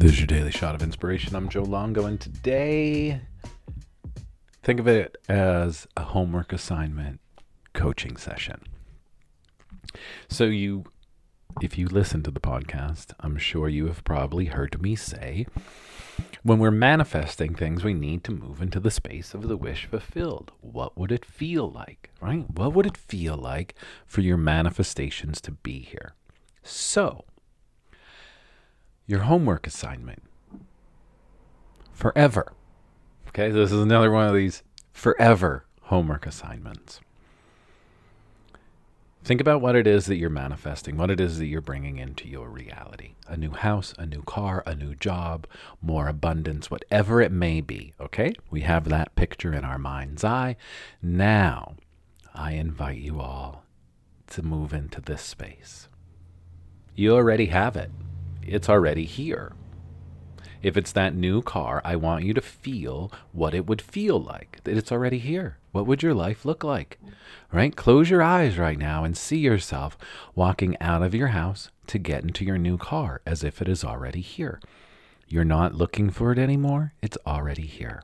This is your daily shot of inspiration. I'm Joe Longo, and today, think of it as a homework assignment coaching session. So, you, if you listen to the podcast, I'm sure you have probably heard me say when we're manifesting things, we need to move into the space of the wish fulfilled. What would it feel like, right? What would it feel like for your manifestations to be here? So, your homework assignment forever. Okay, this is another one of these forever homework assignments. Think about what it is that you're manifesting, what it is that you're bringing into your reality. A new house, a new car, a new job, more abundance, whatever it may be. Okay? We have that picture in our mind's eye. Now, I invite you all to move into this space. You already have it, it's already here. If it's that new car, I want you to feel what it would feel like. That it's already here. What would your life look like? Right? Close your eyes right now and see yourself walking out of your house to get into your new car as if it is already here. You're not looking for it anymore, it's already here.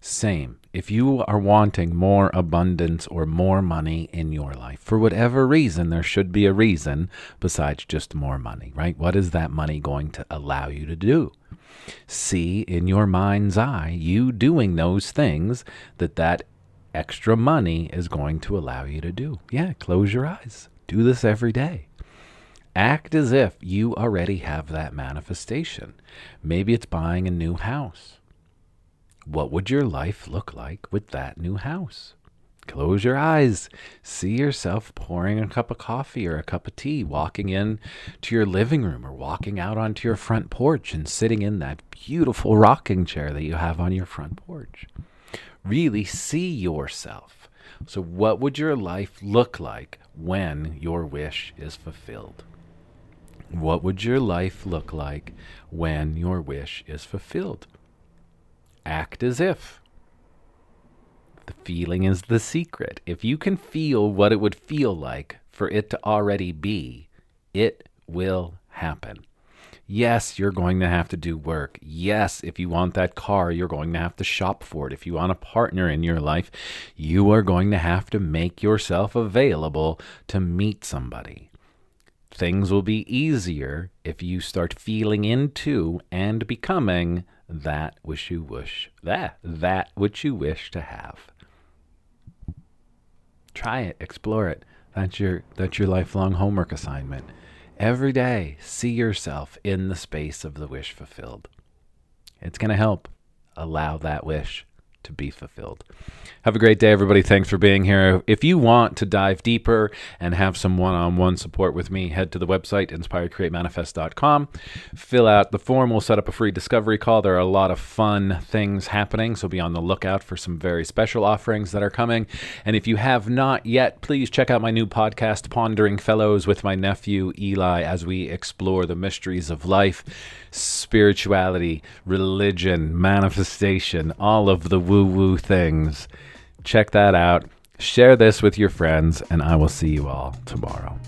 Same. If you are wanting more abundance or more money in your life, for whatever reason, there should be a reason besides just more money, right? What is that money going to allow you to do? See in your mind's eye you doing those things that that extra money is going to allow you to do. Yeah, close your eyes. Do this every day. Act as if you already have that manifestation. Maybe it's buying a new house. What would your life look like with that new house? Close your eyes. See yourself pouring a cup of coffee or a cup of tea, walking in to your living room or walking out onto your front porch and sitting in that beautiful rocking chair that you have on your front porch. Really see yourself. So, what would your life look like when your wish is fulfilled? What would your life look like when your wish is fulfilled? Act as if. The feeling is the secret. If you can feel what it would feel like for it to already be, it will happen. Yes, you're going to have to do work. Yes, if you want that car, you're going to have to shop for it. If you want a partner in your life, you are going to have to make yourself available to meet somebody. Things will be easier if you start feeling into and becoming that which you wish that that which you wish to have. Try it, explore it. That's your that's your lifelong homework assignment. Every day, see yourself in the space of the wish fulfilled. It's going to help allow that wish to be fulfilled. Have a great day, everybody. Thanks for being here. If you want to dive deeper and have some one on one support with me, head to the website, inspiredcreatemanifest.com. Fill out the form. We'll set up a free discovery call. There are a lot of fun things happening, so be on the lookout for some very special offerings that are coming. And if you have not yet, please check out my new podcast, Pondering Fellows, with my nephew Eli, as we explore the mysteries of life, spirituality, religion, manifestation, all of the woo woo things. Check that out. Share this with your friends, and I will see you all tomorrow.